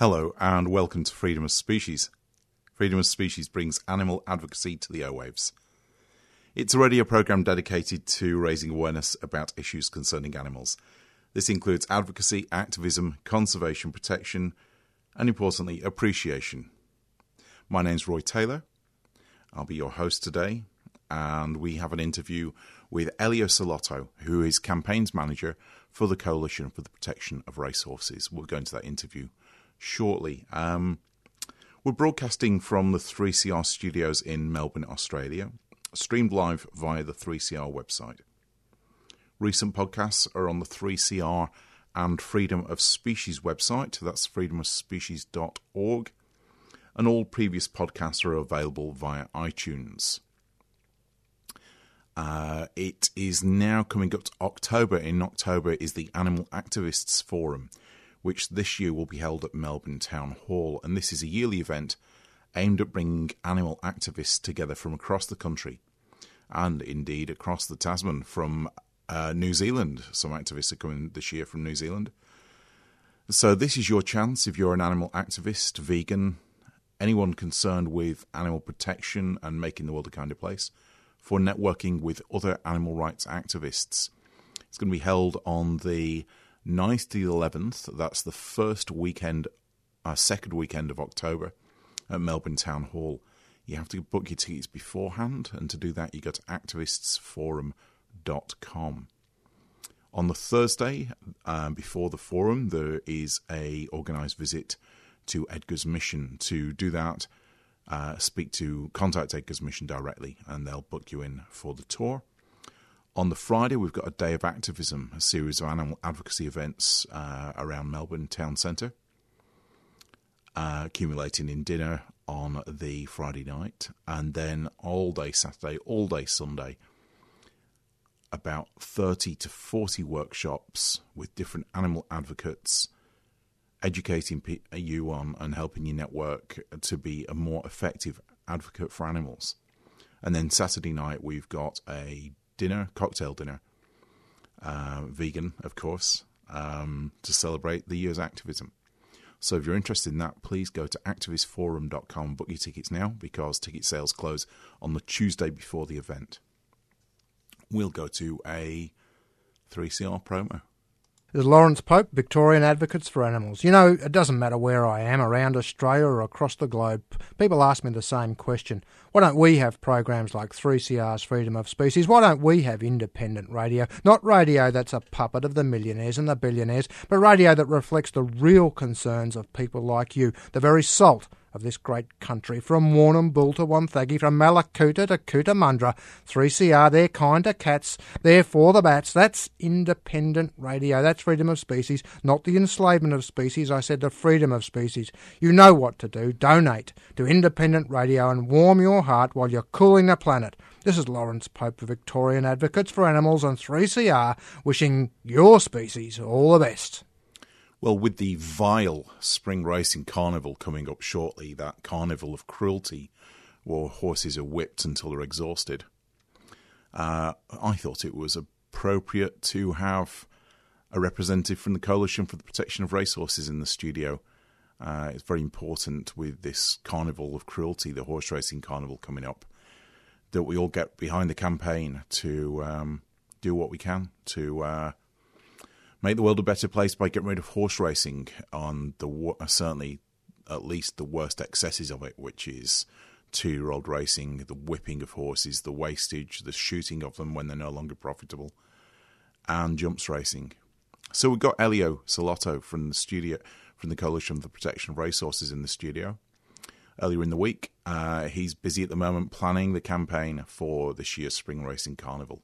Hello and welcome to Freedom of Species. Freedom of Species brings animal advocacy to the airwaves. It's already a program dedicated to raising awareness about issues concerning animals. This includes advocacy, activism, conservation, protection, and importantly, appreciation. My name's Roy Taylor. I'll be your host today, and we have an interview with Elio Celotto, who is campaigns manager for the Coalition for the Protection of Racehorses. We'll go into that interview shortly. Um, we're broadcasting from the 3CR studios in Melbourne, Australia, streamed live via the 3CR website. Recent podcasts are on the 3CR and Freedom of Species website. That's freedomofspecies.org. And all previous podcasts are available via iTunes. Uh, it is now coming up to October. In October is the Animal Activists Forum, which this year will be held at Melbourne Town Hall. And this is a yearly event aimed at bringing animal activists together from across the country and indeed across the Tasman from uh, New Zealand. Some activists are coming this year from New Zealand. So, this is your chance if you're an animal activist, vegan, anyone concerned with animal protection and making the world a kinder place, for networking with other animal rights activists. It's going to be held on the 9th to the 11th. That's the first weekend, uh, second weekend of October at Melbourne Town Hall. You have to book your tickets beforehand, and to do that, you go to activistsforum.com. On the Thursday um, before the forum, there is a organised visit to Edgar's Mission. To do that, uh, speak to contact Edgar's Mission directly, and they'll book you in for the tour. On the Friday, we've got a day of activism, a series of animal advocacy events uh, around Melbourne town centre, uh, accumulating in dinner on the Friday night, and then all day Saturday, all day Sunday, about 30 to 40 workshops with different animal advocates, educating you on and helping you network to be a more effective advocate for animals. And then Saturday night, we've got a dinner, cocktail dinner, uh, vegan, of course, um, to celebrate the year's activism. So if you're interested in that, please go to activistforum.com, book your tickets now because ticket sales close on the Tuesday before the event. We'll go to a 3CR promo. Is Lawrence Pope, Victorian Advocates for Animals. You know, it doesn't matter where I am, around Australia or across the globe, people ask me the same question. Why don't we have programs like 3CR's Freedom of Species? Why don't we have independent radio? Not radio that's a puppet of the millionaires and the billionaires, but radio that reflects the real concerns of people like you, the very salt of this great country, from Warrnambool to Wonthaggi, from Mallacoota to Cootamundra. 3CR, they're kind to cats, they're for the bats. That's independent radio. That's freedom of species, not the enslavement of species. I said the freedom of species. You know what to do. Donate to independent radio and warm your heart while you're cooling the planet. This is Lawrence Pope for Victorian Advocates for Animals on 3CR, wishing your species all the best. Well, with the vile spring racing carnival coming up shortly, that carnival of cruelty where horses are whipped until they're exhausted, uh, I thought it was appropriate to have a representative from the Coalition for the Protection of Racehorses in the studio. Uh, it's very important with this carnival of cruelty, the horse racing carnival coming up, that we all get behind the campaign to um, do what we can to uh, make the world a better place by getting rid of horse racing on the certainly at least the worst excesses of it, which is two-year-old racing, the whipping of horses, the wastage, the shooting of them when they're no longer profitable, and jumps racing. So we've got Elio Celotto from the studio, from the Coalition for the Protection of Racehorses in the studio. Earlier in the week, uh, he's busy at the moment planning the campaign for this year's Spring Racing Carnival.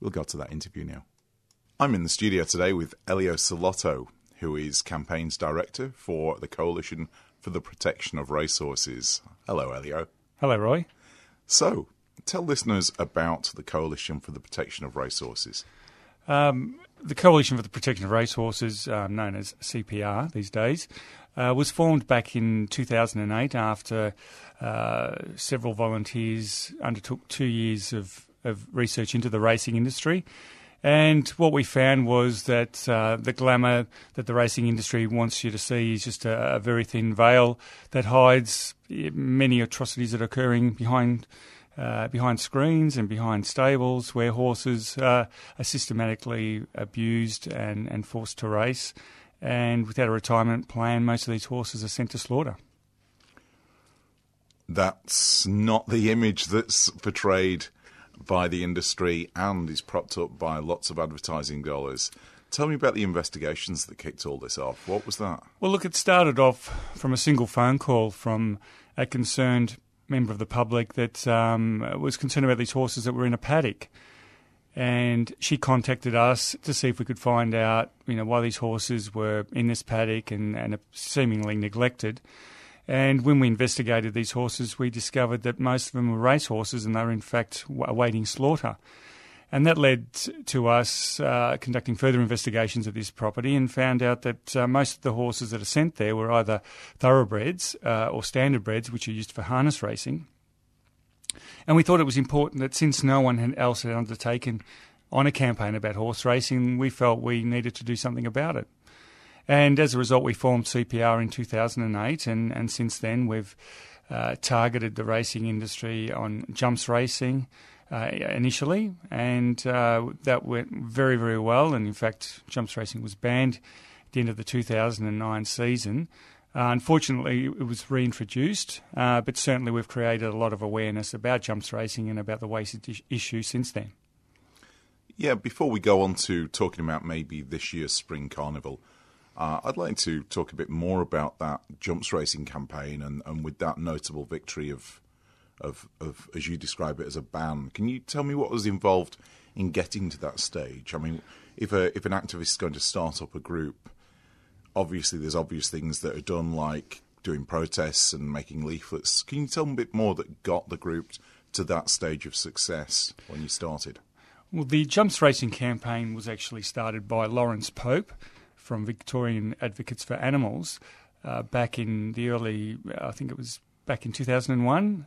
We'll go to that interview now. I'm in the studio today with Elio Celotto, who is campaigns director for the Coalition for the Protection of Racehorses. Hello, Elio. Hello, Roy. So, tell listeners about the Coalition for the Protection of Racehorses. The Coalition for the Protection of Racehorses, um, known as CPR these days, uh, was formed back in 2008 after uh, several volunteers undertook two years of, of research into the racing industry. And what we found was that uh, the glamour that the racing industry wants you to see is just a, a very thin veil that hides eh, many atrocities that are occurring behind uh, behind screens and behind stables where horses uh, are systematically abused and, and forced to race. And without a retirement plan, most of these horses are sent to slaughter. That's not the image that's portrayed by the industry and is propped up by lots of advertising dollars. Tell me about the investigations that kicked all this off. What was that? Well, look, it started off from a single phone call from a concerned member of the public that um, was concerned about these horses that were in a paddock. And she contacted us to see if we could find out, you know, why these horses were in this paddock and, and seemingly neglected. And when we investigated these horses, we discovered that most of them were race horses and they were in fact awaiting slaughter. And that led to us uh, conducting further investigations of this property and found out that uh, most of the horses that are sent there were either thoroughbreds uh, or standardbreds, which are used for harness racing. And we thought it was important that since no one else had undertaken on a campaign about horse racing, we felt we needed to do something about it. And as a result, we formed CPR in 2008, and, and since then we've uh, targeted the racing industry on jumps racing uh, initially, and uh, that went very, very well. And in fact, jumps racing was banned at the end of the 2009 season. Uh, unfortunately, it was reintroduced, uh, but certainly we've created a lot of awareness about jumps racing and about the wasted issue since then. Yeah, before we go on to talking about maybe this year's Spring Carnival, uh, I'd like to talk a bit more about that jumps racing campaign and, and with that notable victory of, of, of, as you describe it, as a ban. Can you tell me what was involved in getting to that stage? I mean, if a if an activist is going to start up a group, obviously there's obvious things that are done like doing protests and making leaflets. Can you tell me a bit more that got the group to that stage of success when you started? Well, the jumps racing campaign was actually started by Lawrence Pope from Victorian Advocates for Animals uh, back in the early, I think it was back in 2001.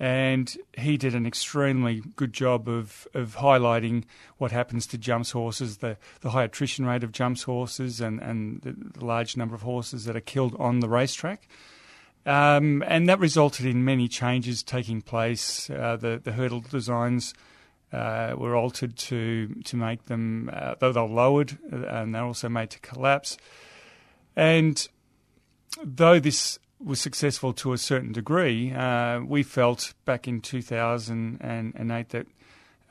And he did an extremely good job of, of highlighting what happens to jumps horses, the, the high attrition rate of jumps horses, and, and the, large number of horses that are killed on the racetrack. Um, and that resulted in many changes taking place. Uh, the, the hurdle designs uh, were altered to to make them, uh, though they're lowered, uh, and they're also made to collapse. And though this was successful to a certain degree, uh, we felt back in 2008 that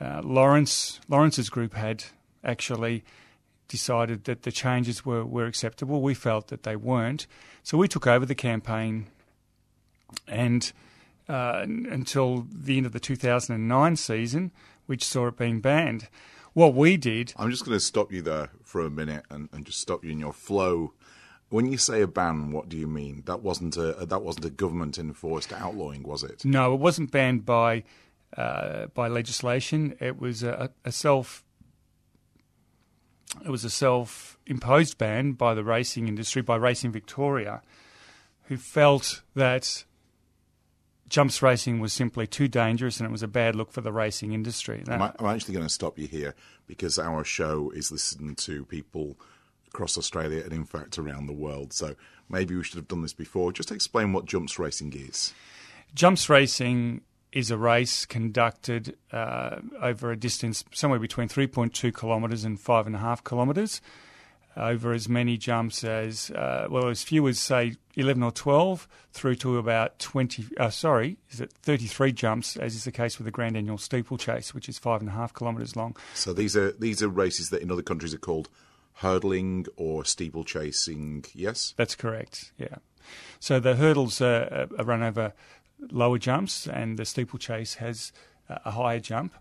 uh, Lawrence Lawrence's group had actually decided that the changes were, were acceptable. We felt that they weren't, so we took over the campaign, and uh, until the end of the 2009 season, which saw it being banned. What we did I'm just going to stop you there for a minute and, and just stop you in your flow. When you say a ban, what do you mean? That wasn't a that wasn't a government enforced outlawing, was it? No, it wasn't banned by uh, by legislation. It was a, a self. It was a self-imposed ban by the racing industry, by Racing Victoria, who felt that jumps racing was simply too dangerous and it was a bad look for the racing industry. I'm, I'm actually going to stop you here because our show is listened to people across Australia and, in fact, around the world. So maybe we should have done this before. Just explain what jumps racing is. Jumps racing is a race conducted uh, over a distance somewhere between 3.2 kilometres and 5.5 kilometres, over as many jumps as, uh, well, as few as, say, 11 or 12, through to about 20, uh, sorry, is it 33 jumps, as is the case with the Grand Annual Steeplechase, which is 5.5 kilometres long. So these are these are races that in other countries are called hurdling or steeplechasing. Yes. That's correct. Yeah. So the hurdles are, are run over lower jumps, and the steeplechase has a a higher jump,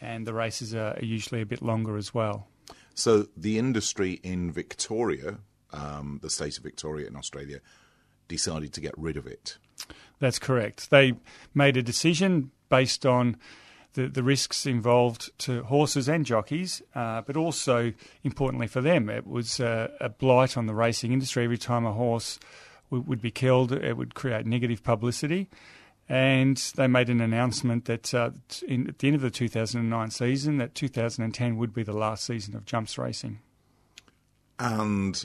and the races are usually a bit longer as well. So the industry in Victoria, um, the state of Victoria in Australia, decided to get rid of it. That's correct. They made a decision based on the, the risks involved to horses and jockeys, uh, but also importantly for them, it was uh, a blight on the racing industry. Every time a horse w- would be killed, it would create negative publicity. And they made an announcement that uh, in, at the end of the 2009 season, that 2010 would be the last season of jumps racing. and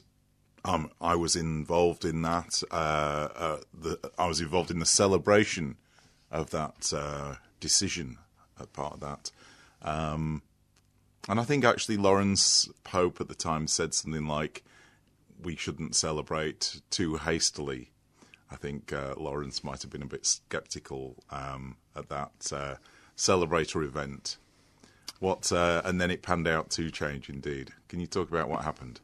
um, I was involved in that. Uh, uh, the, I was involved in the celebration of that uh, decision, a part of that. Um, and I think actually Lawrence Pope at the time said something like, "We shouldn't celebrate too hastily." I think uh, Lawrence might have been a bit sceptical um, at that uh, celebratory event. What uh, and then it panned out to change indeed. Can you talk about what happened?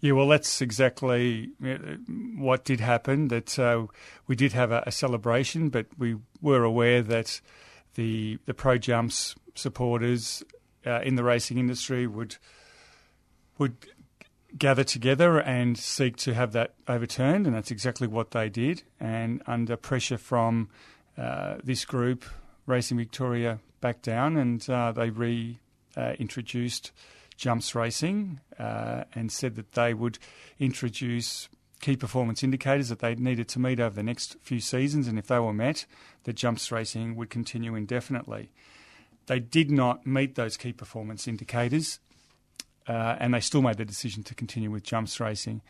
Yeah, well, that's exactly uh, what did happen. That uh, we did have a, a celebration, but we were aware that the the pro jumps supporters uh, in the racing industry would would gather together and seek to have that overturned, and that's exactly what they did. And under pressure from uh, this group, Racing Victoria backed down, and uh, they re uh, jumps racing uh, and said that they would introduce key performance indicators that they needed to meet over the next few seasons, and if they were met, that jumps racing would continue indefinitely. They did not meet those key performance indicators, uh, and they still made the decision to continue with jumps racing.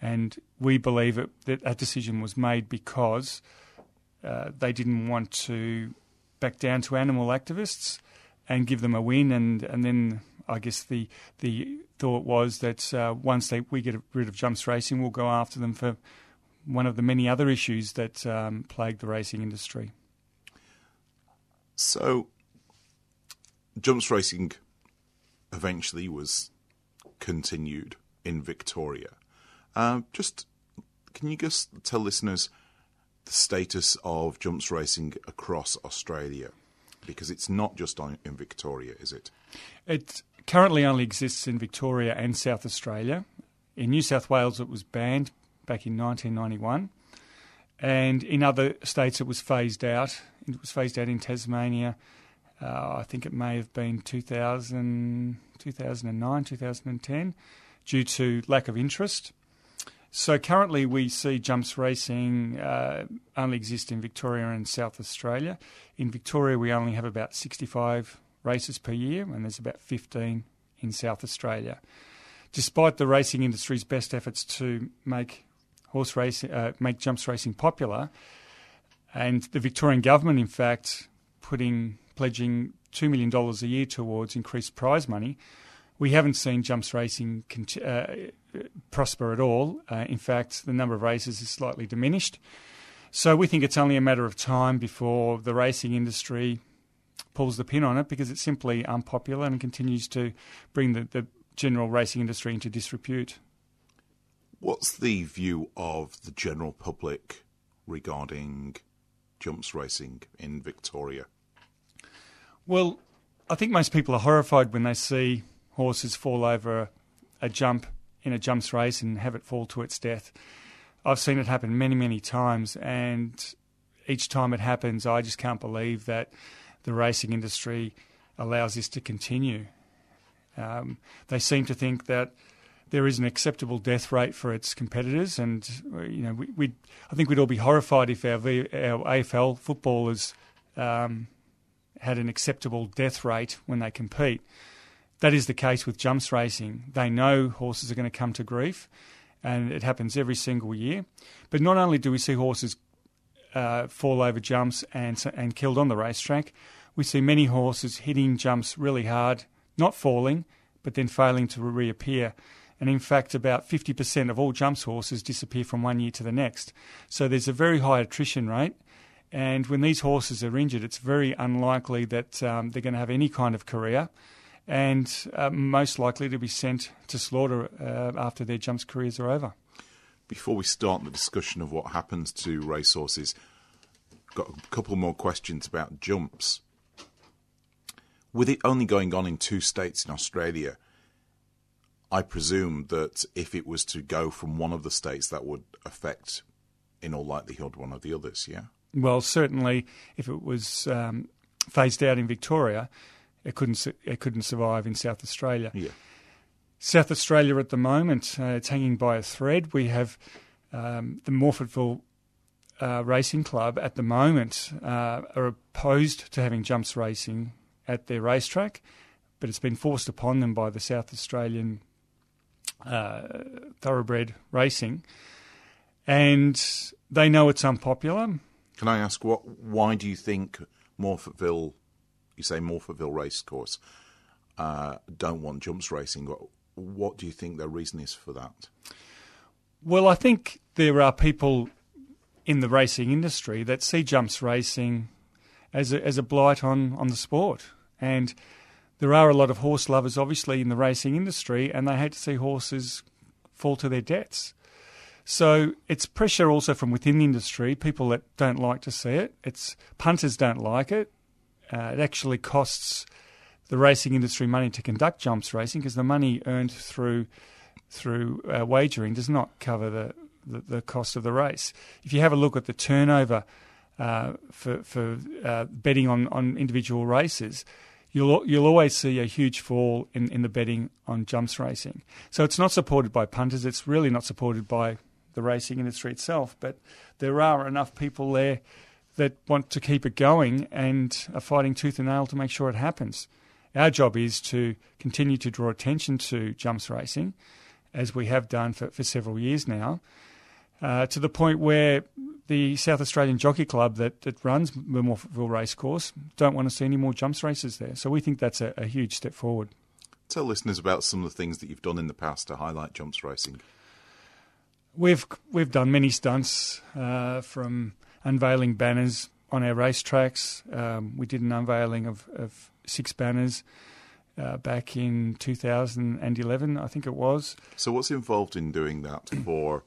And we believe it, that that decision was made because uh, they didn't want to back down to animal activists and give them a win. And, and then I guess the the thought was that uh, once they, we get rid of jumps racing, we'll go after them for one of the many other issues that um, plague the racing industry. So, jumps racing eventually was continued in Victoria. Uh, just can you just tell listeners the status of jumps racing across Australia? Because it's not just on, in Victoria, is it? It currently only exists in Victoria and South Australia. In New South Wales, it was banned back in 1991. And in other states, it was phased out. It was phased out in Tasmania. Uh, I think it may have been 2000, 2009, 2010, due to lack of interest. So currently, we see jumps racing uh, only exist in Victoria and South Australia. In Victoria, we only have about 65 races per year, and there's about 15 in South Australia. Despite the racing industry's best efforts to make horse racing, uh, make jumps racing popular, and the Victorian government, in fact, putting pledging two million dollars a year towards increased prize money, we haven't seen jumps racing cont- uh, prosper at all. Uh, in fact, the number of races is slightly diminished. So we think it's only a matter of time before the racing industry pulls the pin on it because it's simply unpopular and continues to bring the, the general racing industry into disrepute. What's the view of the general public regarding jumps racing in Victoria? Well, I think most people are horrified when they see horses fall over a, jump in a jumps race and have it fall to its death. I've seen it happen many, many times, and each time it happens, I just can't believe that the racing industry allows this to continue. Um, they seem to think that there is an acceptable death rate for its competitors, and you know, we, I think we'd all be horrified if our, v, our AFL footballers um, had an acceptable death rate when they compete. that is the case with jumps racing. They know horses are going to come to grief, and it happens every single year. But not only do we see horses uh, fall over jumps and and killed on the racetrack, we see many horses hitting jumps really hard, not falling, but then failing to reappear. And in fact, about 50% of all jumps horses disappear from one year to the next. So there's a very high attrition rate. And when these horses are injured, it's very unlikely that um, they're going to have any kind of career and uh, most likely to be sent to slaughter uh, after their jumps careers are over. Before we start the discussion of what happens to racehorses, got a couple more questions about jumps. With it only going on in two states in Australia, I presume that if it was to go from one of the states, that would affect, in all likelihood, one of the others. Yeah. Well, certainly, if it was um, phased out in Victoria, it couldn't it couldn't survive in South Australia. Yeah. South Australia at the moment, uh, it's hanging by a thread. We have um, the Morphettville uh, Racing Club at the moment uh, are opposed to having jumps racing at their racetrack, but it's been forced upon them by the South Australian uh, Thoroughbred Racing, and they know it's unpopular. Can I ask what? Why do you think Morphettville, you say Morphettville Racecourse, uh, don't want jumps racing? What, what do you think their reason is for that? Well, I think there are people in the racing industry that see jumps racing as a, as a blight on, on the sport. And there are a lot of horse lovers, obviously, in the racing industry, and they hate to see horses fall to their deaths. So it's pressure also from within the industry, people that don't like to see it. It's punters don't like it. Uh, it actually costs the racing industry money to conduct jumps racing because the money earned through through uh, wagering does not cover the, the, the cost of the race. If you have a look at the turnover uh, for for uh, betting on, on individual races, you'll you'll always see a huge fall in, in the betting on jumps racing. So it's not supported by punters. It's really not supported by the racing industry itself. But there are enough people there that want to keep it going and are fighting tooth and nail to make sure it happens. Our job is to continue to draw attention to jumps racing, as we have done for, for several years now, uh, to the point where the South Australian Jockey Club that, that runs the Morphettville Racecourse don't want to see any more jumps races there. So we think that's a, a huge step forward. Tell listeners about some of the things that you've done in the past to highlight jumps racing. We've we've done many stunts uh, from unveiling banners on our racetracks. Um, we did an unveiling of, of six banners uh, back in 2011, I think it was. So, what's involved in doing that for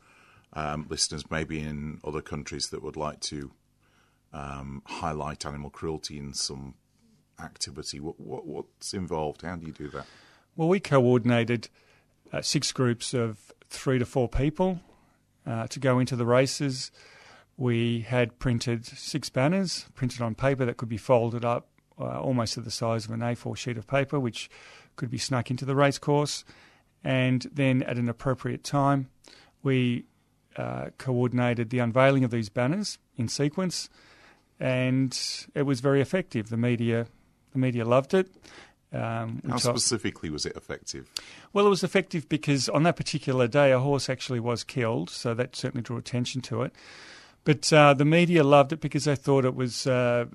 um, listeners, maybe in other countries that would like to um, highlight animal cruelty in some activity? What, what, what's involved? How do you do that? Well, we coordinated uh, six groups of three to four people uh, to go into the races. We had printed six banners, printed on paper that could be folded up uh, almost to the size of an A4 sheet of paper, which could be snuck into the race course. And then at an appropriate time, we uh, coordinated the unveiling of these banners in sequence, and it was very effective. The media, the media loved it. Um, How specifically was it effective? well, it was effective because on that particular day, a horse actually was killed, so that certainly drew attention to it. But uh, the media loved it because they thought it was uh,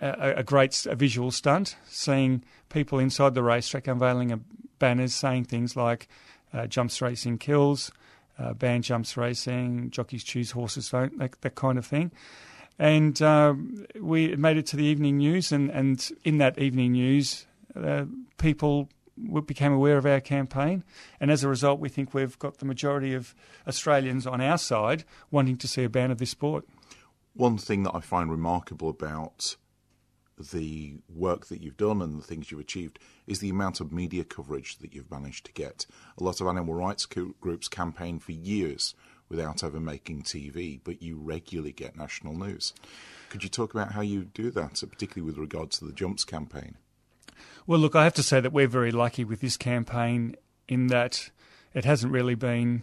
a, a great a visual stunt, seeing people inside the racetrack unveiling a banners saying things like uh, "Jumps Racing kills," uh, "Ban Jumps Racing," "Jockeys choose horses don't," that, that kind of thing. And um, we made it to the evening news, and, and in that evening news, uh, people became aware of our campaign, and as a result, we think we've got the majority of Australians on our side wanting to see a ban of this sport. One thing that I find remarkable about the work that you've done and the things you've achieved is the amount of media coverage that you've managed to get. A lot of animal rights co- groups campaign for years without ever making TV, but you regularly get national news. Could you talk about how you do that, particularly with regards to the Jumps campaign? Well, look, I have to say that we're very lucky with this campaign in that it hasn't really been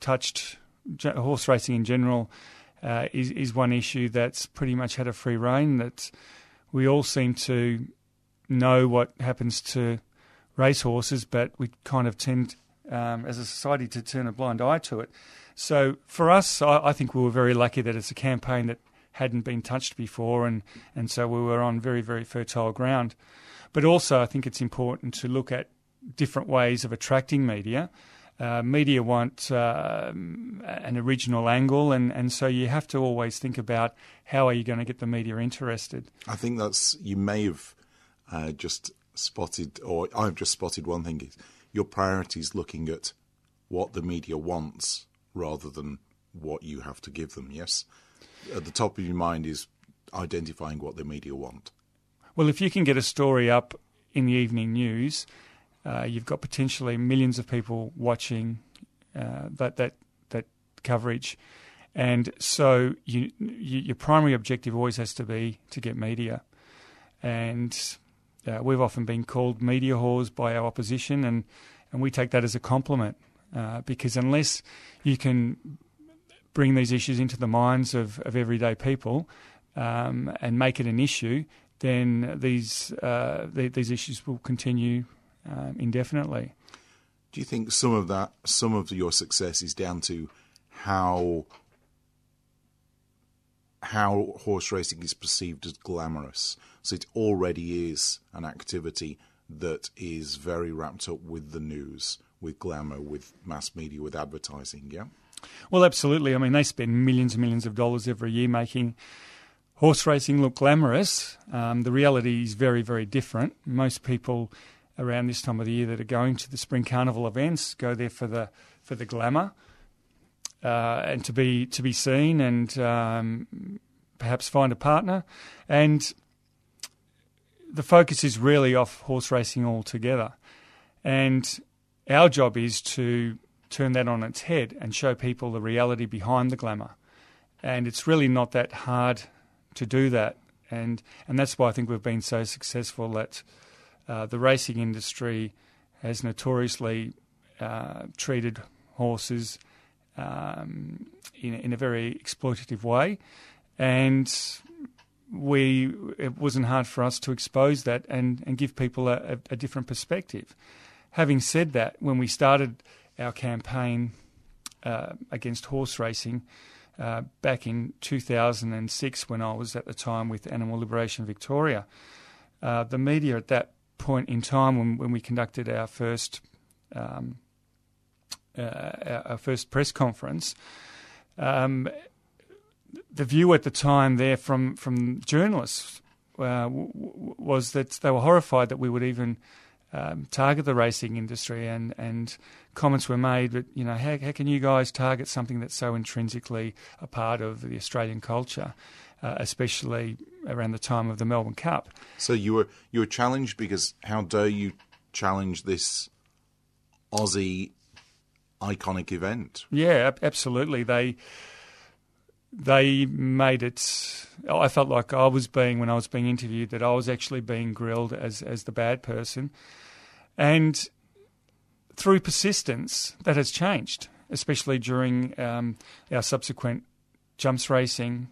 touched. Horse racing in general uh, is is one issue that's pretty much had a free reign. That we all seem to know what happens to racehorses, but we kind of tend, um, as a society, to turn a blind eye to it. So for us, I, I think we were very lucky that it's a campaign that hadn't been touched before, and, and so we were on very, very fertile ground. But also, I think it's important to look at different ways of attracting media. Uh, media want uh, an original angle, and, and so you have to always think about how are you going to get the media interested. I think that's you may have uh, just spotted, or I've just spotted one thing is your priorities looking at what the media wants rather than what you have to give them. Yes, at the top of your mind is identifying what the media want. Well, if you can get a story up in the evening news, uh, you've got potentially millions of people watching uh, that that that coverage, and so you, you, your primary objective always has to be to get media, and uh, we've often been called media whores by our opposition, and and we take that as a compliment uh, because unless you can bring these issues into the minds of, of everyday people um, and make it an issue, then these uh, the, these issues will continue um, indefinitely. Do you think some of that, some of your success is down to how how horse racing is perceived as glamorous? So it already is an activity that is very wrapped up with the news, with glamour, with mass media, with advertising. Yeah. Well, absolutely. I mean, they spend millions and millions of dollars every year making horse racing look glamorous. Um, the reality is very, very different. Most people around this time of the year that are going to the spring carnival events go there for the for the glamour uh, and to be to be seen and um, perhaps find a partner. And the focus is really off horse racing altogether. And our job is to turn that on its head and show people the reality behind the glamour. And it's really not that hard to do that. And, and that's why I think we've been so successful that uh, the racing industry has notoriously uh, treated horses um, in, in a very exploitative way. And we it wasn't hard for us to expose that and, and give people a, a, a different perspective. Having said that, when we started our campaign uh, against horse racing uh, back in 2006, when I was at the time with Animal Liberation Victoria, uh, the media at that point in time, when, when we conducted our first um, uh, our, first press conference, um, the view at the time there from from journalists uh, w- w- was that they were horrified that we would even um, target the racing industry, and and comments were made that you know how, how can you guys target something that's so intrinsically a part of the Australian culture, uh, especially around the time of the Melbourne Cup. So you were you were challenged because how dare you challenge this Aussie iconic event? Yeah, absolutely. They they made it. I felt like I was being when I was being interviewed that I was actually being grilled as as the bad person, and through persistence that has changed, especially during um, our subsequent jumps racing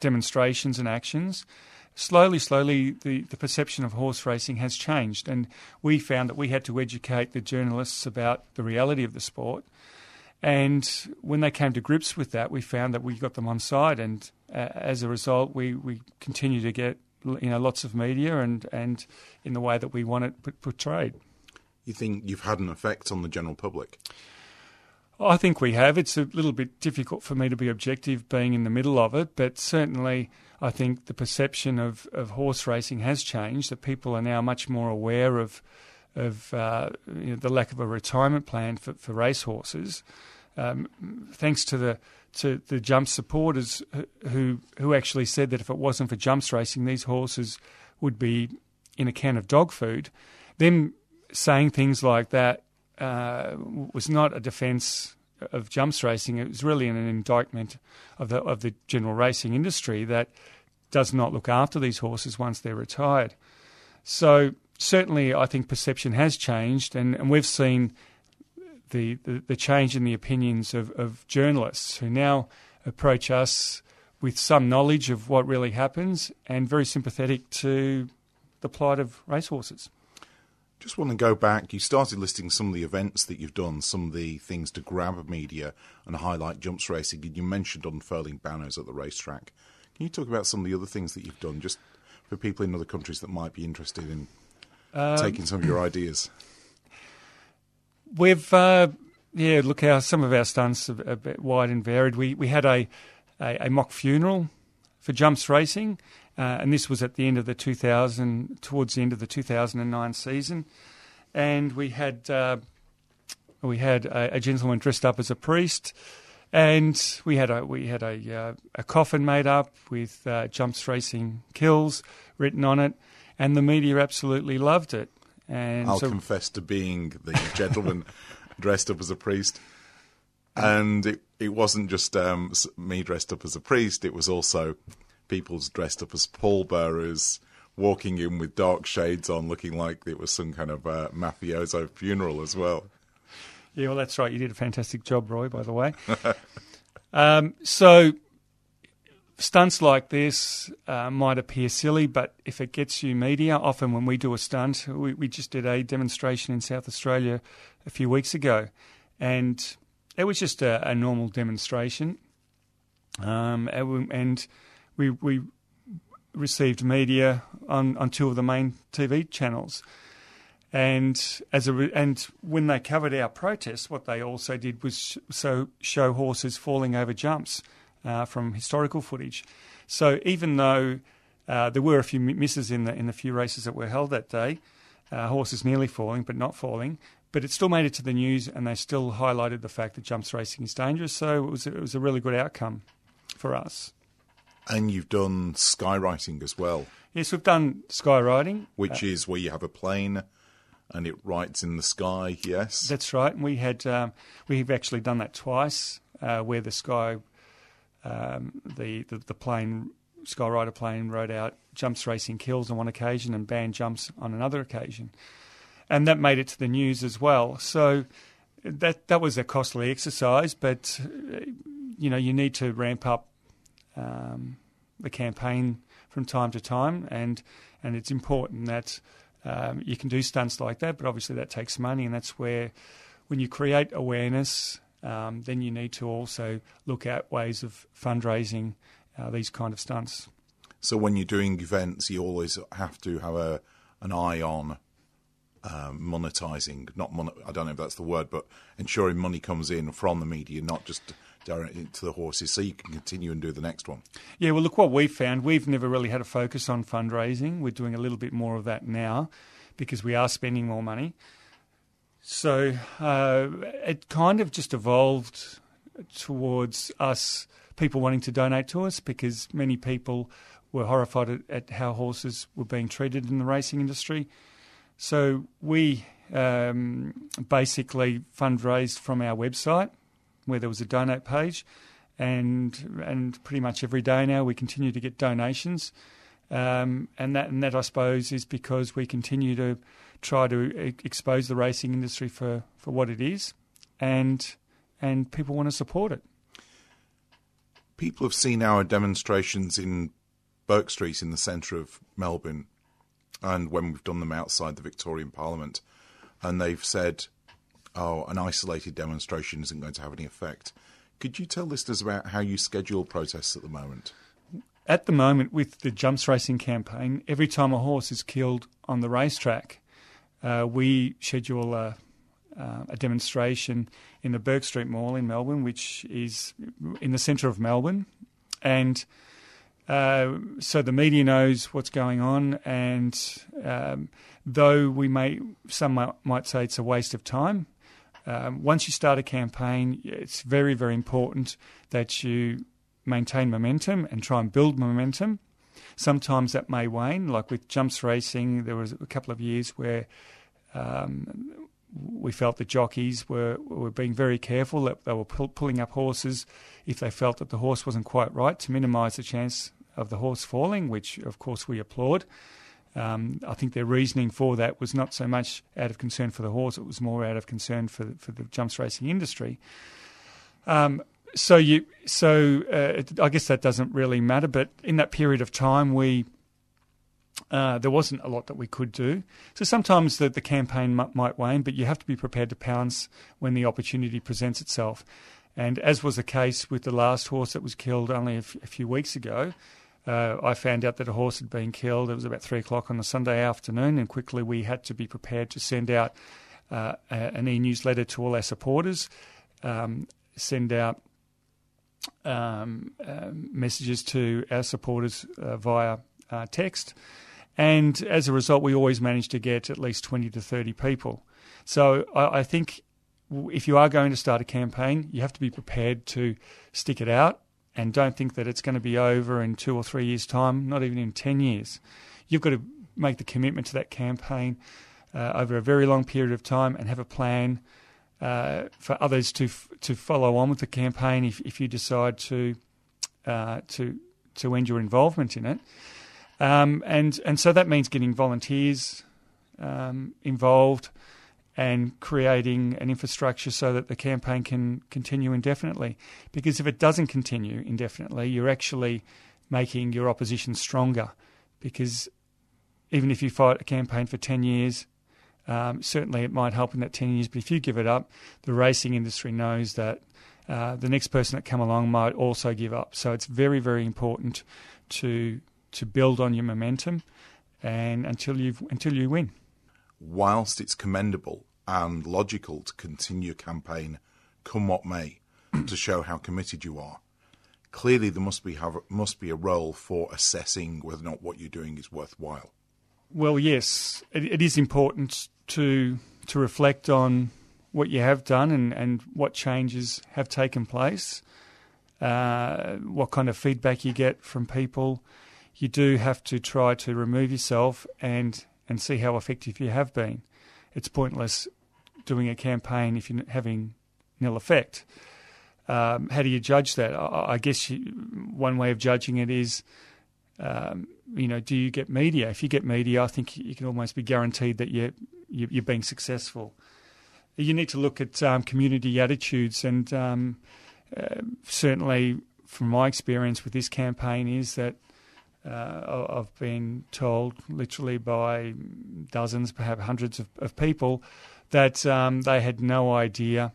demonstrations and actions. Slowly, slowly, the, the perception of horse racing has changed, and we found that we had to educate the journalists about the reality of the sport. And when they came to grips with that, we found that we got them on side, and uh, as a result, we, we continue to get you know lots of media and, and in the way that we want it portrayed. You think you've had an effect on the general public? I think we have. It's a little bit difficult for me to be objective being in the middle of it, but certainly I think the perception of, of horse racing has changed, that people are now much more aware of of uh, you know, the lack of a retirement plan for, for racehorses. Um, thanks to the to the jump supporters who who actually said that if it wasn't for jumps racing, these horses would be in a can of dog food. Them saying things like that uh, was not a defence of jumps racing. It was really an indictment of the of the general racing industry that does not look after these horses once they're retired. So certainly, I think perception has changed, and, and we've seen the, the, the change in the opinions of, of journalists who now approach us with some knowledge of what really happens and very sympathetic to the plight of racehorses. Just want to go back. You started listing some of the events that you've done, some of the things to grab media and highlight jumps racing. You mentioned unfurling banners at the racetrack. Can you talk about some of the other things that you've done, just for people in other countries that might be interested in um, taking some of your ideas? We've uh, yeah, look, our some of our stunts are a bit wide and varied. We we had a a, a mock funeral for jumps racing, uh, and this was at the end of the 2000, towards the end of the 2009 season, and we had uh, we had a, a gentleman dressed up as a priest. And we had a we had a uh, a coffin made up with uh, jumps racing kills written on it, and the media absolutely loved it. And I'll so confess to being the gentleman dressed up as a priest. And it, it wasn't just um, me dressed up as a priest, it was also people dressed up as pallbearers, walking in with dark shades on, looking like it was some kind of uh, mafioso funeral as well. Yeah, well, that's right. You did a fantastic job, Roy, by the way. um, so, stunts like this uh, might appear silly, but if it gets you media, often when we do a stunt, we, we just did a demonstration in South Australia a few weeks ago, and it was just a, a normal demonstration. Um, and we- and we, we received media on, on two of the main TV channels. And as a re- and when they covered our protest, what they also did was sh- so show horses falling over jumps uh, from historical footage. So even though uh, there were a few misses in the in the few races that were held that day, uh, horses nearly falling but not falling, but it still made it to the news, and they still highlighted the fact that jumps racing is dangerous. So it was it was a really good outcome for us. And you've done skywriting as well, Yes, we've done skywriting. which is where you have a plane and it writes in the sky, yes? That's right. And we had um, we've actually done that twice, uh, where the sky, um, the, the the plane, Skyrider plane, rode out jumps racing kills on one occasion and banned jumps on another occasion, and that made it to the news as well. So that that was a costly exercise, but uh, you know you need to ramp up um, the campaign from time to time, and and it's important that um, you can do stunts like that, but obviously that takes money, and that's where when you create awareness, um, then you need to also look at ways of fundraising uh, these kind of stunts. So when you're doing events, you always have to have a an eye on um, monetizing. Not mon- I don't know if that's the word, but ensuring money comes in from the media, not just directly to the horses, so you can continue and do the next one. Yeah, well, look what we've found. We've never really had a focus on fundraising. We're doing a little bit more of that now because we are spending more money. So uh, it kind of just evolved towards us, people wanting to donate to us because many people were horrified at, at how horses were being treated in the racing industry. So we um, basically fundraised from our website where there was a donate page and and pretty much every day now we continue to get donations, um, and that and that I suppose is because we continue to try to e- expose the racing industry for, for what it is, and and people want to support it. People have seen our demonstrations in Bourke Street in the centre of Melbourne, and when we've done them outside the Victorian Parliament, and they've said, "Oh, an isolated demonstration isn't going to have any effect." Could you tell listeners about how you schedule protests at the moment? At the moment, with the jumps racing campaign, every time a horse is killed on the racetrack, uh, we schedule a, uh, a demonstration in the Bourke Street Mall in Melbourne, which is in the centre of Melbourne, and uh, so the media knows what's going on. And um, though we may, some might, might say it's a waste of time. Um, once you start a campaign, it's very, very important that you maintain momentum and try and build momentum. Sometimes that may wane, like with jumps racing. There was a couple of years where um, we felt the jockeys were were being very careful that they were pull, pulling up horses if they felt that the horse wasn't quite right to minimise the chance of the horse falling, which of course we applaud. Um, I think their reasoning for that was not so much out of concern for the horse; it was more out of concern for for the jumps racing industry. Um, so you, so uh, I guess that doesn't really matter. But in that period of time, we uh, there wasn't a lot that we could do. So sometimes the, the campaign m- might wane, but you have to be prepared to pounce when the opportunity presents itself. And as was the case with the last horse that was killed only a, f- a few weeks ago, uh, I found out that a horse had been killed. It was about three o'clock on a Sunday afternoon, and quickly we had to be prepared to send out uh, an e newsletter to all our supporters, um, send out um, um messages to our supporters uh, via uh, text. And as a result, we always manage to get at least 20 to 30 people. So I, I think if you are going to start a campaign, you have to be prepared to stick it out and don't think that it's going to be over in two or three years' time, not even in 10 years. You've got to make the commitment to that campaign uh, over a very long period of time and have a plan uh, for others to to follow on with the campaign if, if you decide to uh, to to end your involvement in it. Um, and and so that means getting volunteers um, involved and creating an infrastructure so that the campaign can continue indefinitely. Because if it doesn't continue indefinitely, you're actually making your opposition stronger. Because even if you fight a campaign for 10 years, um, certainly it might help in that 10 years, but if you give it up, the racing industry knows that uh, the next person that come along might also give up. So it's very, very important to to build on your momentum and until you until you win. whilst it's commendable and logical to continue a campaign, come what may, to show how committed you are, clearly there must be have, must be a role for assessing whether or not what you're doing is worthwhile. Well, yes, it, it is important to to reflect on what you have done and, and what changes have taken place, uh, what kind of feedback you get from people. You do have to try to remove yourself and and see how effective you have been. It's pointless doing a campaign if you're having nil effect. Um, how do you judge that? I, I guess you, one way of judging it is um, you know, do you get media? If you get media, I think you can almost be guaranteed that you're, you- you're being successful. You need to look at um, community attitudes, and um, uh, certainly from my experience with this campaign is that uh, I've been told literally by dozens, perhaps hundreds of, of people, that um, they had no idea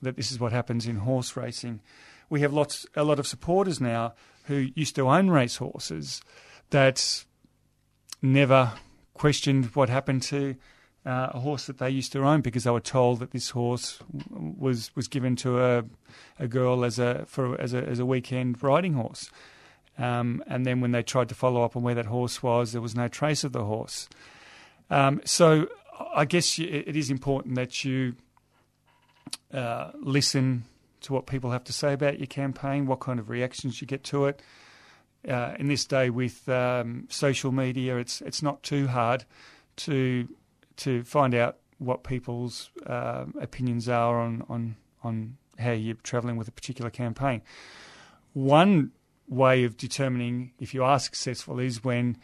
that this is what happens in horse racing. We have lots, a lot of supporters now who used to own race horses that never questioned what happened to uh, a horse that they used to own because they were told that this horse was was given to a a girl as a for as a as a weekend riding horse. Um, and then when they tried to follow up on where that horse was, there was no trace of the horse. Um, so I guess it is important that you uh, listen to what people have to say about your campaign, what kind of reactions you get to it. Uh, in this day with um, social media, it's it's not too hard to to find out what people's uh, opinions are on, on on how you're travelling with a particular campaign. One way of determining if you are successful is when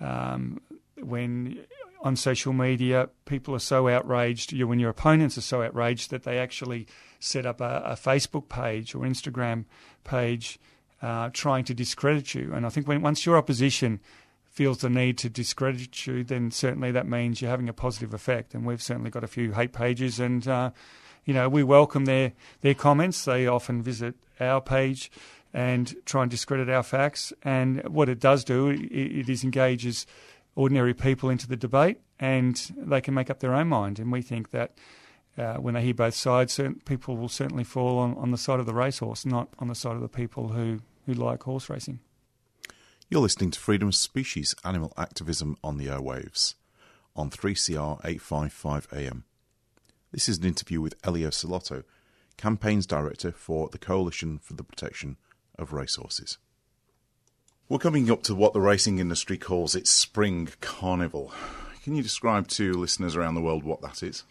um, when on social media people are so outraged, you, when your opponents are so outraged that they actually set up a, a Facebook page or Instagram page uh, trying to discredit you. And I think when once your opposition feels the need to discredit you, then certainly that means you're having a positive effect. And we've certainly got a few hate pages, and uh, you know we welcome their their comments. They often visit our page and try and discredit our facts. And what it does do, it, it is engages ordinary people into the debate, and they can make up their own mind. And we think that. Uh, when they hear both sides, people will certainly fall on, on the side of the racehorse, not on the side of the people who, who like horse racing. You're listening to Freedom of Species Animal Activism on the Airwaves on 3CR 855 AM. This is an interview with Elio Celotto, Campaigns Director for the Coalition for the Protection of Racehorses. We're coming up to what the racing industry calls its Spring Carnival. Can you describe to listeners around the world what that is?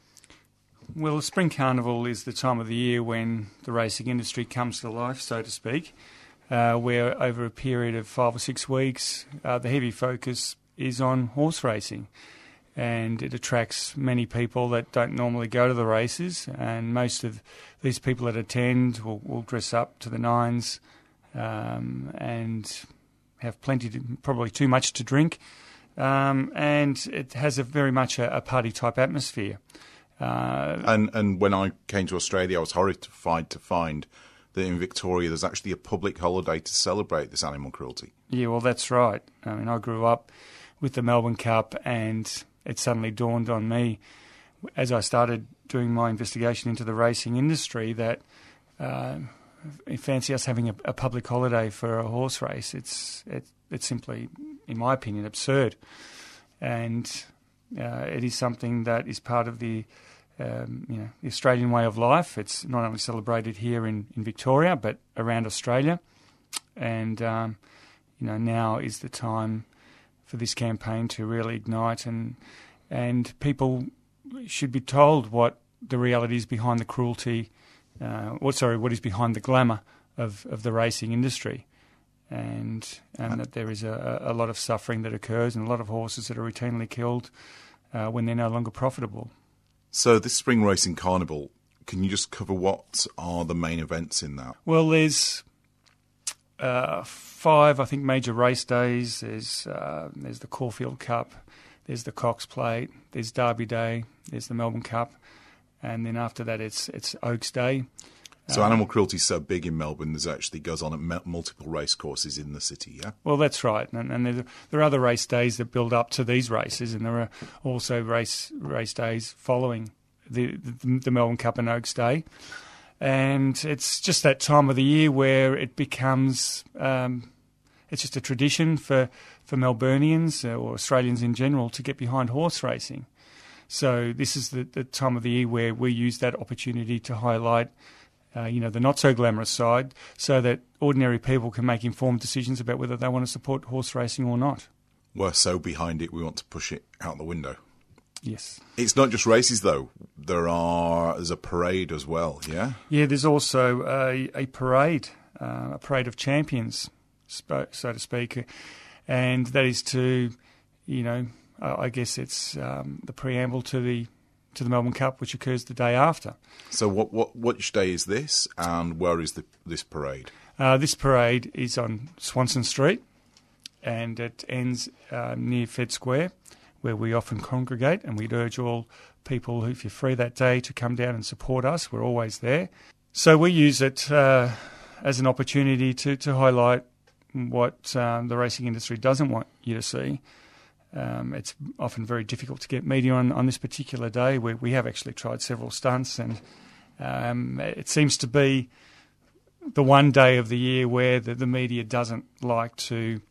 Well, the Spring Carnival is the time of the year when the racing industry comes to life, so to speak, uh, where over a period of five or six weeks, uh, the heavy focus is on horse racing. And it attracts many people that don't normally go to the races, and most of these people that attend will, will dress up to the nines um, and have plenty, to, probably too much to drink, um, and it has a very much a, a party type atmosphere. Uh, And and when I came to Australia, I was horrified to find that in Victoria there's actually a public holiday to celebrate this animal cruelty. Yeah, well, that's right. I mean, I grew up with the Melbourne Cup, and it suddenly dawned on me as I started doing my investigation into the racing industry that uh, fancy us having a, a public holiday for a horse race. It's it, it's simply, in my opinion, absurd, and uh, it is something that is part of the um, you know the Australian way of life. It's not only celebrated here in, in Victoria, but around Australia, and um, you know now is the time for this campaign to really ignite and and people should be told what the reality is behind the cruelty, uh, what sorry, what is behind the glamour of, of the racing industry, and and that there is a, a lot of suffering that occurs and a lot of horses that are routinely killed uh, when they're no longer profitable. So this spring racing carnival, can you just cover what are the main events in that? Well, there's uh, five, I think, major race days. There's uh, there's the Caulfield Cup, there's the Cox Plate, there's Derby Day, there's the Melbourne Cup, and then after that it's it's Oaks Day. So animal cruelty is so big in Melbourne, there's actually goes on at m- multiple race courses in the city. Yeah. Well, that's right, and, and there, there are other race days that build up to these races, and there are also race race days following the the, the Melbourne Cup and Oaks Day, and it's just that time of the year where it becomes um, it's just a tradition for for Melburnians uh, or Australians in general to get behind horse racing. So this is the, the time of the year where we use that opportunity to highlight uh, you know, the not so glamorous side, so that ordinary people can make informed decisions about whether they want to support horse racing or not. We're so behind it, we want to push it out the window. Yes. It's not just races though. There are there's a parade as well. Yeah. Yeah, there's also a, a parade, uh, a parade of champions, so to speak, and that is to, you know, I guess it's um, the preamble to the to the Melbourne Cup, which occurs the day after. So what what which day is this, and where is the this parade? Uh, this parade is on Swanston Street, and it ends uh, near Fed Square, where we often congregate. And we'd urge all people, if you're free that day, to come down and support us. We're always there. So we use it uh, as an opportunity to, to highlight what um, the racing industry doesn't want you to see. Um, it's often very difficult to get media on, on this particular day. We, we have actually tried several stunts, and um, it seems to be the one day of the year where the, the media doesn't like to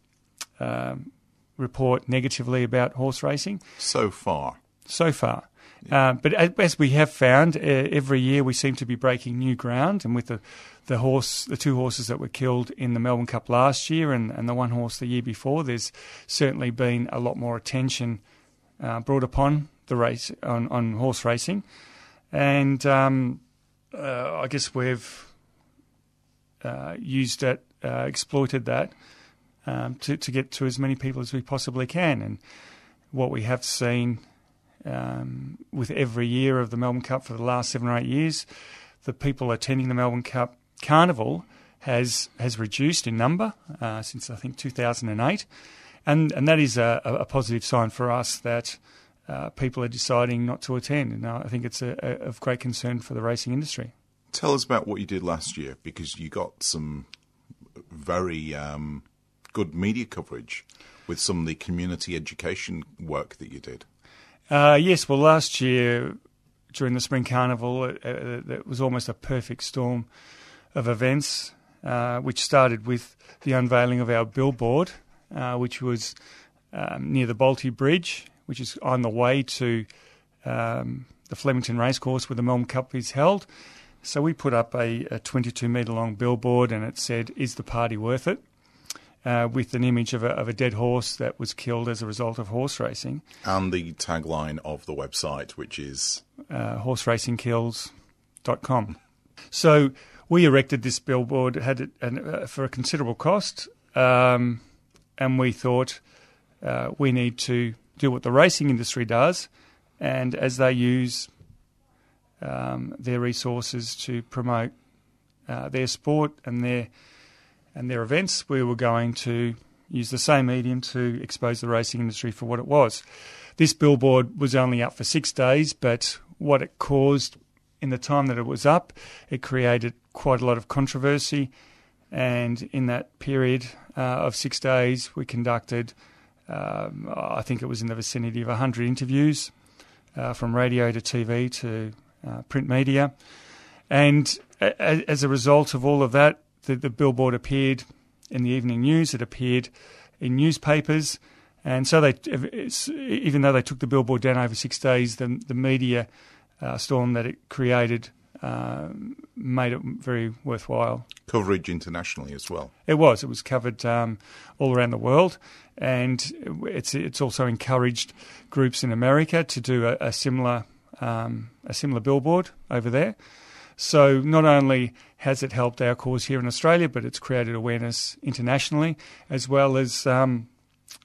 um, report negatively about horse racing So far, so far. Uh, but as, we have found, uh, every year we seem to be breaking new ground. And with the, the horse, the two horses that were killed in the Melbourne Cup last year, and, and the one horse the year before, there's certainly been a lot more attention uh, brought upon the race on, on horse racing. And um, uh, I guess we've uh, used it, uh, exploited that um, to, to get to as many people as we possibly can. And what we have seen um, with every year of the Melbourne Cup for the last seven or eight years, the people attending the Melbourne Cup Carnival has has reduced in number uh, since I think 2008, and and that is a, a positive sign for us that. Uh, people are deciding not to attend, and I think it's a, a, of great concern for the racing industry. tell us about what you did last year because you got some very um, good media coverage with some of the community education work that you did. Uh, yes, well, last year during the Spring Carnival, it, it, it was almost a perfect storm of events, uh, which started with the unveiling of our billboard, uh, which was um, near the Bolte Bridge, which is on the way to um, the Flemington Racecourse where the Melbourne Cup is held. So we put up a, a 22 metre long billboard and it said, Is the party worth it? Uh, with an image of a, of a dead horse that was killed as a result of horse racing. And the tagline of the website, which is uh, horseracingkills.com. So we erected this billboard, had it and, uh, for a considerable cost, um, and we thought uh, we need to do what the racing industry does, and as they use um, their resources to promote uh, their sport and their and their events, we were going to use the same medium to expose the racing industry for what it was. This billboard was only up for six days, but what it caused in the time that it was up, it created quite a lot of controversy. And in that period uh, of six days, we conducted, um, I think it was in the vicinity of 100 interviews uh, from radio to TV to uh, print media. And a- as a result of all of that, the, the billboard appeared in the evening news, it appeared in newspapers. And so they, even though they took the billboard down over six days, the, the media uh, storm that it created uh, made it very worthwhile. Coverage internationally as well. It was. It was covered um, all around the world, and it's it's also encouraged groups in America to do a, a similar um, a similar billboard over there. So not only has it helped our cause here in Australia, but it's created awareness internationally, as well as um,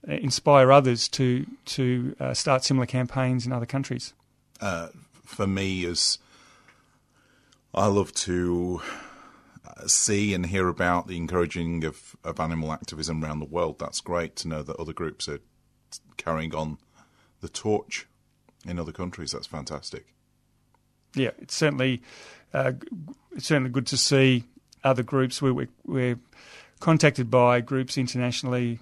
inspire others to to uh, start similar campaigns in other countries. uh, for me as I love to uh, see and hear about the encouraging of, of animal activism around the world. That's great to know that other groups are carrying on the torch in other countries. That's fantastic. yeah, it's certainly uh, it's certainly good to see other groups. We, we, we're contacted by groups internationally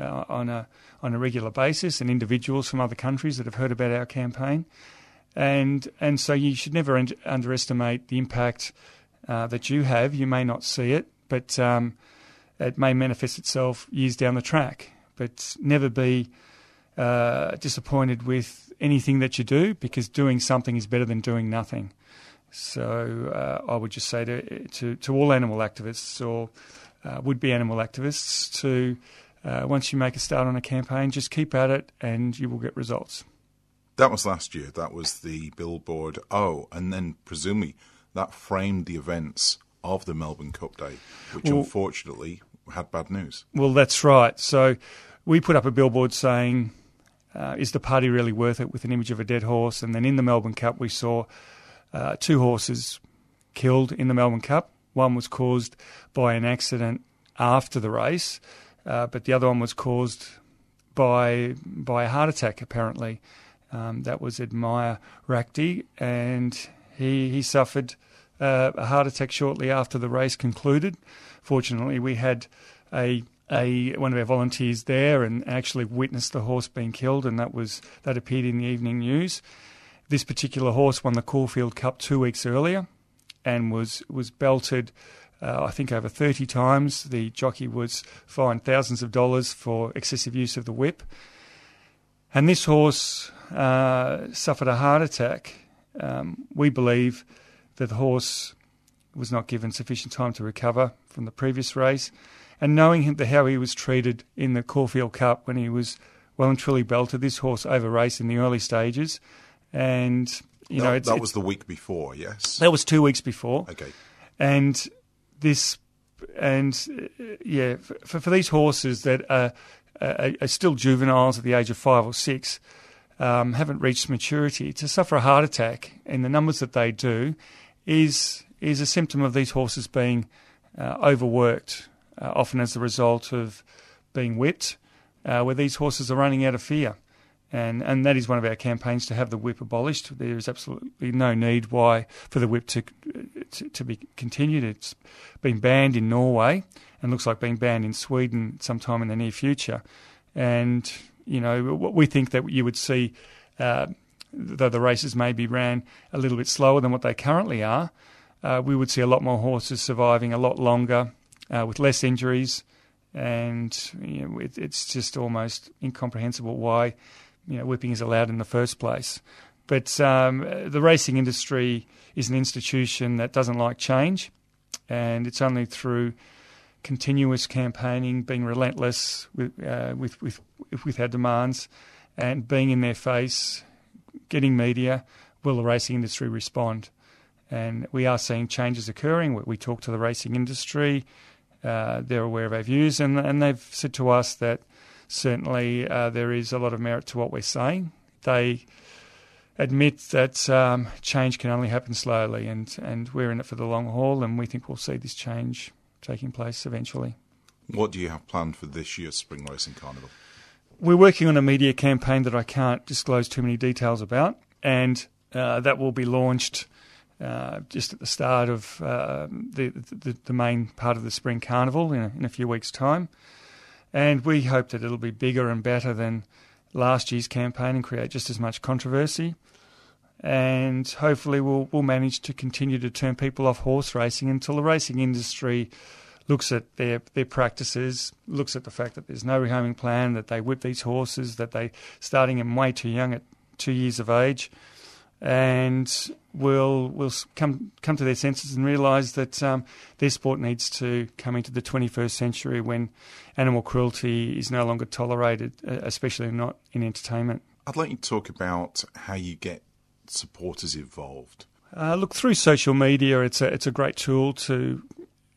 uh, on a on a regular basis, and individuals from other countries that have heard about our campaign, and and so you should never un- underestimate the impact uh, that you have. You may not see it, but um, it may manifest itself years down the track. But never be uh, disappointed with anything that you do because doing something is better than doing nothing. So uh, I would just say to, to, to all animal activists or uh, would be animal activists to uh, once you make a start on a campaign, just keep at it and you will get results. That was last year. That was the billboard. Oh, and then presumably that framed the events of the Melbourne Cup Day, which Well- unfortunately had bad news. Well, that's right. So we put up a billboard saying, uh, "Is the party really worth it?" with an image of a dead horse, and then in the Melbourne Cup we saw uh, two horses killed in the Melbourne Cup. One was caused by an accident after the race, uh, but the other one was caused by by a heart attack. Apparently, um, that was Admire Rakti, and he he suffered uh, a heart attack shortly after the race concluded. Fortunately, we had a a one of our volunteers there and actually witnessed the horse being killed, and that was that appeared in the evening news. This particular horse won the Caulfield Cup two weeks earlier, and was was belted. Uh, I think over 30 times. The jockey was fined thousands of dollars for excessive use of the whip. And this horse uh, suffered a heart attack. Um, we believe that the horse was not given sufficient time to recover from the previous race. And knowing him, the, how he was treated in the Caulfield Cup when he was well and truly belted, this horse over raced in the early stages. And, you that, know, it's, that it's- was the week before, yes. that was two weeks before Okay. and this and uh, yeah for, for these horses that are, are, are still juveniles at the age of five or six um, haven't reached maturity to suffer a heart attack in the numbers that they do is is a symptom of these horses being uh, overworked uh, often as a result of being whipped uh, where these horses are running out of fear and and that is one of our campaigns to have the whip abolished. There is absolutely no need why for the whip to to, to be continued. It's been banned in Norway and looks like being banned in Sweden sometime in the near future. And you know what we think that you would see, uh, though the races maybe ran a little bit slower than what they currently are, uh, we would see a lot more horses surviving a lot longer uh, with less injuries. And you know, it, it's just almost incomprehensible why you know, whipping is allowed in the first place. But um, the racing industry is an institution that doesn't like change, and it's only through continuous campaigning, being relentless with uh, with, with with our demands, and being in their face, getting media, will the racing industry respond. And we are seeing changes occurring. We, talk to the racing industry; uh, they're aware of our views, and and they've said to us that certainly uh, there is a lot of merit to what we're saying. They admit that um, change can only happen slowly, and, and we're in it for the long haul, and we think we'll see this change taking place eventually. What do you have planned for this year's Spring Racing Carnival? We're working on a media campaign that I can't disclose too many details about, and uh, that will be launched uh, just at the start of uh, the, the the main part of the Spring Carnival in a, in a few weeks' time. And we hope that it'll be bigger and better than last year's campaign and create just as much controversy. And hopefully, we'll we'll manage to continue to turn people off horse racing until the racing industry looks at their their practices, looks at the fact that there's no rehoming plan, that they whip these horses, that they starting them way too young at two years of age, and will will come come to their senses and realise that um, their sport needs to come into the 21st century when animal cruelty is no longer tolerated, uh, especially not in entertainment. I'd like you to talk about how you get supporters involved. Uh, look through social media. It's a it's a great tool to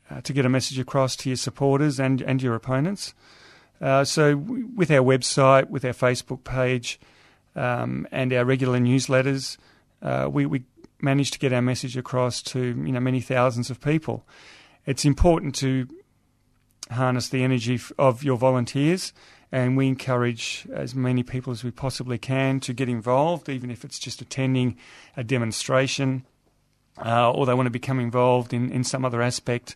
uh, to get a message across to your supporters and and your opponents. Uh, so w- with our website, with our Facebook page, um, and our regular newsletters, uh, we we manage to get our message across to you know many thousands of people. It's important to harness the energy of your volunteers, and we encourage as many people as we possibly can to get involved, even if it's just attending a demonstration uh, or they want to become involved in, in some other aspect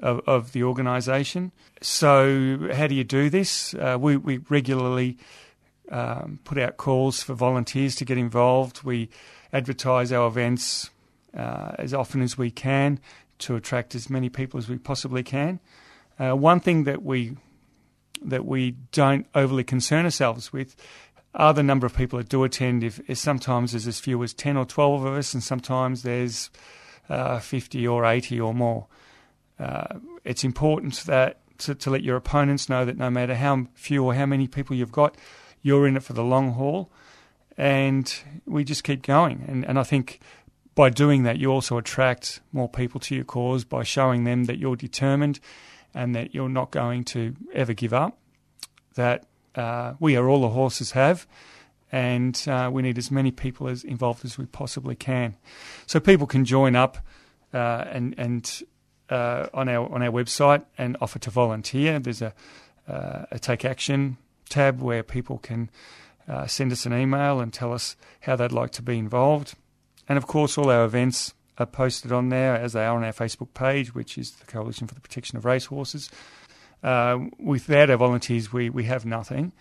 of, of the organisation. So, how do you do this? Uh, we, we regularly um, put out calls for volunteers to get involved. We advertise our events uh, as often as we can to attract as many people as we possibly can. Uh, one thing that we that we don't overly concern ourselves with are the number of people that do attend. If, if sometimes there's as few as ten or twelve of us, and sometimes there's uh, fifty or eighty or more. Uh, it's important that to, to let your opponents know that no matter how few or how many people you've got, you're in it for the long haul, and we just keep going. And and I think by doing that, you also attract more people to your cause by showing them that you're determined and that you're not going to ever give up. That uh, we are all the horses have, and uh, we need as many people as involved as we possibly can. So people can join up uh, and and uh, on our on our website and offer to volunteer. There's a uh, a take action tab where people can uh, send us an email and tell us how they'd like to be involved. And of course, all our events are posted on there as they are on our Facebook page, which is the Coalition for the Protection of Racehorses. Uh, without our volunteers, we, we have nothing.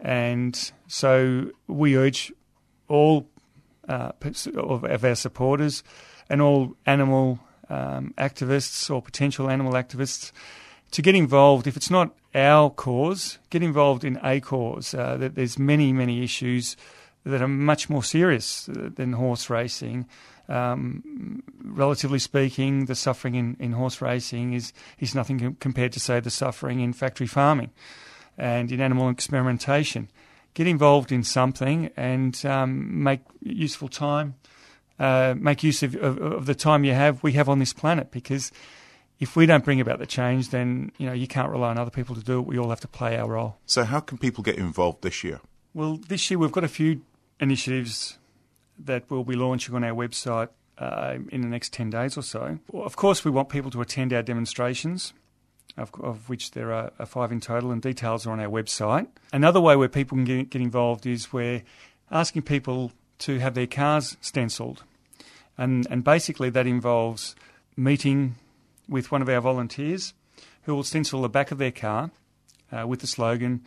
And so we urge all uh, of, our supporters and all animal um, activists or potential animal activists to get involved. If it's not our cause, get involved in a cause. Uh, there's many, many issues that are much more serious uh, than horse racing. Um, relatively speaking, the suffering in, in horse racing is, is nothing com- compared to, say, the suffering in factory farming and in animal experimentation. Get involved in something and um, make useful time, uh, make use of, of, of the time you have, we have on this planet, because if we don't bring about the change, then you know you can't rely on other people to do it. We all have to play our role. So, how can people get involved this year? Well, this year we've got a few initiatives that we'll be launching on our website uh, in the next 10 days or so. Of course, we want people to attend our demonstrations, of, of which there are, five in total, and details are on our website. Another way where people can get, get involved is we're asking people to have their cars stenciled. And, and basically, that involves meeting with one of our volunteers who will stencil the back of their car uh, with the slogan,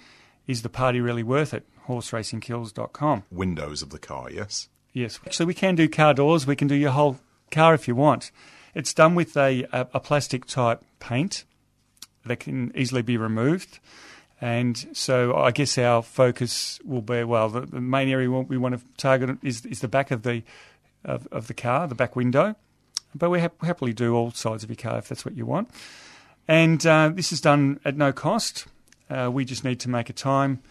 Is the party really worth it? horseracingkills.com. Windows of the car, yes? Yes. Actually, we can do car doors. We can do your whole car if you want. It's done with a, a, a plastic type paint that can easily be removed. And so I guess our focus will be well, the, the main area we want to target is, is the back of the, of, of the car, the back window. But we hap- happily do all sides of your car if that's what you want. And uh, this is done at no cost. Uh, we just need to make a time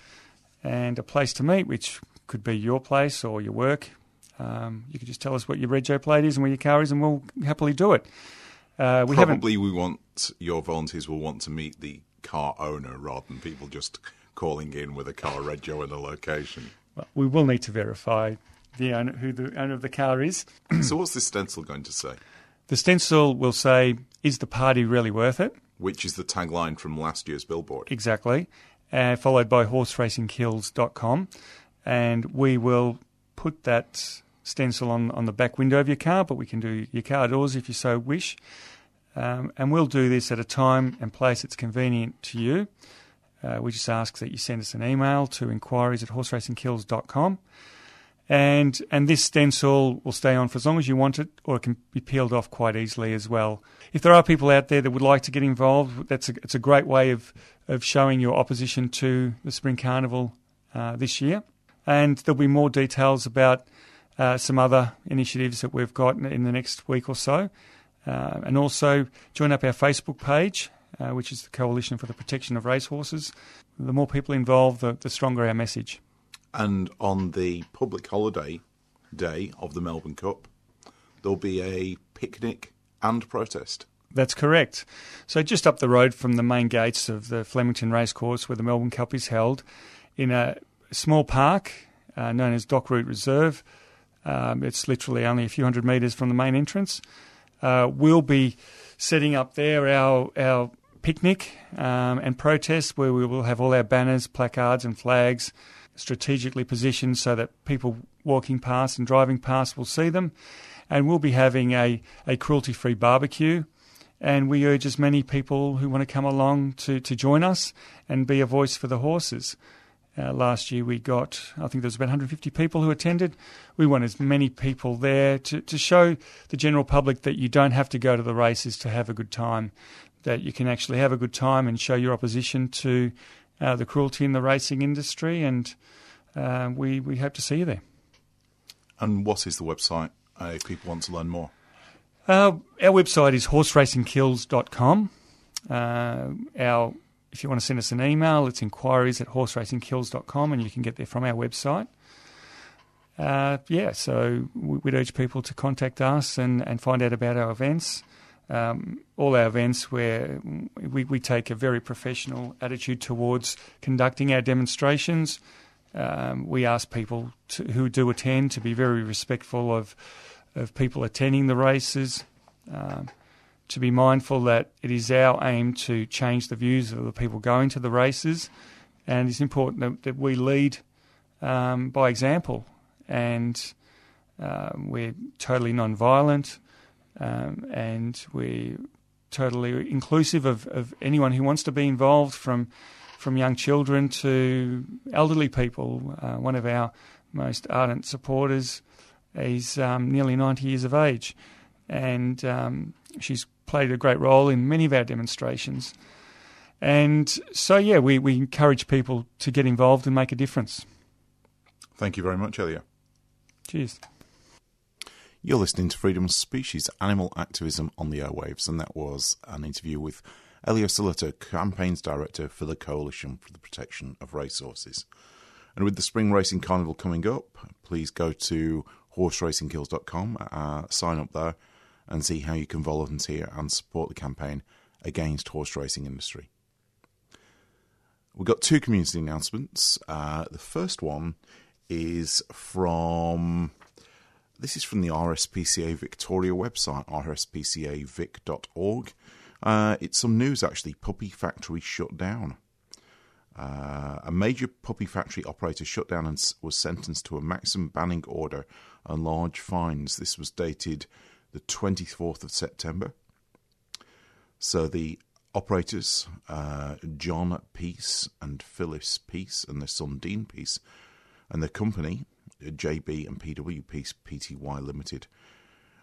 and a place to meet, which could be your place or your work. Um, you can just tell us what your rego plate is and where your car is, and we'll happily do it. Uh, we haven't. Probably we want your volunteers will want to meet the car owner rather than people just calling in with a car rego and a location. well, We will need to verify the owner, who the owner of the car is. so, what's this stencil going to say? The stencil will say, "Is the party really worth it?" Which is the tagline from last year's billboard. exactly, uh, followed by horseracingkills.com. And we will put that stencil on, on the back window of your car, but we can do your car doors if you so wish. Um, and we'll do this at a time and place that's convenient to you. Uh, we just ask that you send us an email to inquiries at horseracingkills.com. And and this stencil will stay on for as long as you want it, or it can be peeled off quite easily as well. If there are people out there that would like to get involved, that's a, it's a great way of, of showing your opposition to the Spring Carnival uh, this year. And there'll be more details about uh, some other initiatives that we've got in, in the next week or so. Uh, and also join up our Facebook page, uh, which is the Coalition for the Protection of Racehorses. The more people involved, the, the stronger our message. And on the public holiday day of the Melbourne Cup, there'll be a picnic and protest. That's correct. So just up the road from the main gates of the Flemington Racecourse, where the Melbourne Cup is held, in a small park uh, known as Dock Route Reserve. Um, it's literally only a few hundred metres from the main entrance. Uh, we'll be setting up there our our picnic um, and protest, where we will have all our banners, placards, and flags strategically positioned so that people walking past and driving past will see them. And we'll be having a, a cruelty free barbecue. And we urge as many people who want to come along to, to join us and be a voice for the horses. Uh, last year we got, I think there was about 150 people who attended. We want as many people there to, to show the general public that you don't have to go to the races to have a good time, that you can actually have a good time and show your opposition to uh, the cruelty in the racing industry. And uh, we, we hope to see you there. And what is the website uh, if people want to learn more? Uh, our website is horseracingkills.com. Uh, our, if you want to send us an email, it's inquiries at horseracingkills.com and you can get there from our website. Uh, yeah, so we- we'd urge people to contact us and, and find out about our events. Um, all our events where we, we take a very professional attitude towards conducting our demonstrations. Um, we ask people to, who do attend to be very respectful of of people attending the races, um, to be mindful that it is our aim to change the views of the people going to the races, and it's important that, that we lead um, by example, and um, we're totally non-violent, um, and we're totally inclusive of, of anyone who wants to be involved, from from young children to elderly people. Uh, one of our most ardent supporters is um, nearly 90 years of age, and um, she's played a great role in many of our demonstrations. And so, yeah, we, we encourage people to get involved and make a difference. Thank you very much, Elio. Cheers. You're listening to Freedom of Species Animal Activism on the Airwaves, and that was an interview with Elio Celotto, Campaigns Director for the Coalition for the Protection of Racehorses. And with the Spring Racing Carnival coming up, please go to horseracingkills.com, uh, sign up there, and see how you can volunteer and support the campaign against horse racing industry. We've got two community announcements. Uh, the first one is from this is from the RSPCA Victoria website, rspcavic.org. Uh, it's some news actually. Puppy factory shut down. Uh, a major puppy factory operator shut down and was sentenced to a maximum banning order and large fines. This was dated the 24th of September. So the operators, uh, John Peace and Phyllis Peace, and their son Dean Peace, and their company, JB and PW Peace Pty Limited,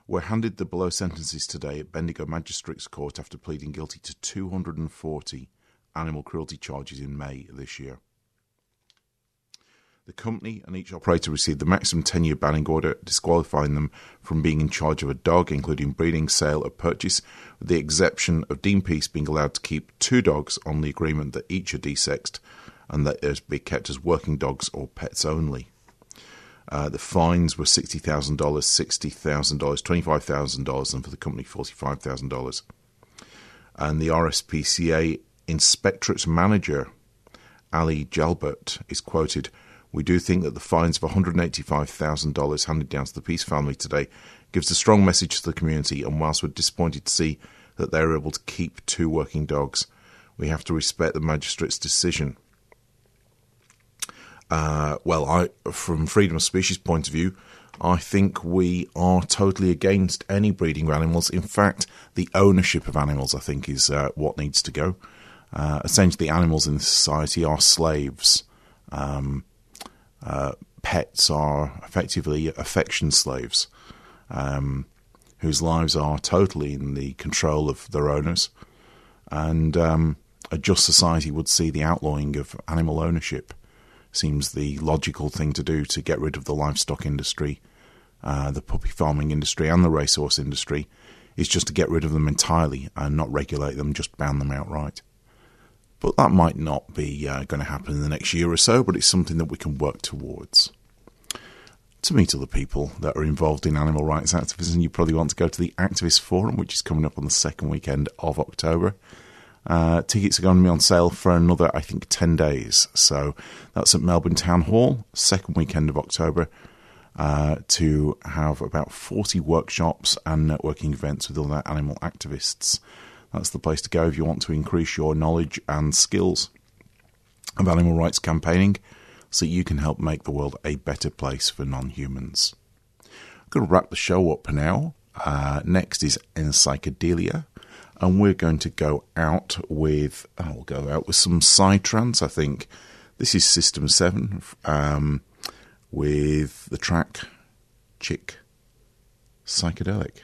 were handed the below sentences today at Bendigo Magistrates Court after pleading guilty to 240 animal cruelty charges in May this year. The company and each operator received the maximum 10 year banning order, disqualifying them from being in charge of a dog, including breeding, sale, or purchase, with the exception of Dean Peace being allowed to keep two dogs on the agreement that each are desexed and that they be kept as working dogs or pets only. Uh, the fines were $60,000, $60,000, $25,000, and for the company, $45,000. And the RSPCA Inspectorate Manager, Ali Jalbert, is quoted We do think that the fines of $185,000 handed down to the Peace family today gives a strong message to the community, and whilst we're disappointed to see that they're able to keep two working dogs. We have to respect the magistrate's decision. Uh, well, I, from freedom of species point of view, I think we are totally against any breeding of animals. In fact, the ownership of animals, I think, is uh, what needs to go. Uh, essentially, animals in society are slaves. Um, uh, pets are effectively affection slaves, um, whose lives are totally in the control of their owners. And um, a just society would see the outlawing of animal ownership seems the logical thing to do to get rid of the livestock industry, uh, the puppy farming industry, and the racehorse industry, is just to get rid of them entirely and not regulate them, just ban them outright. But that might not be uh, going to happen in the next year or so, but it's something that we can work towards. To meet other people that are involved in animal rights activism, you probably want to go to the Activist Forum, which is coming up on the second weekend of October. Uh, tickets are going to be on sale for another, I think, 10 days. So that's at Melbourne Town Hall, second weekend of October, uh, to have about 40 workshops and networking events with other animal activists. That's the place to go if you want to increase your knowledge and skills of animal rights campaigning so you can help make the world a better place for non humans. I'm going to wrap the show up now. Uh, next is Encyclopedia and we're going to go out with I'll go out with some psytrance. I think this is System Seven um, with the track "Chick Psychedelic."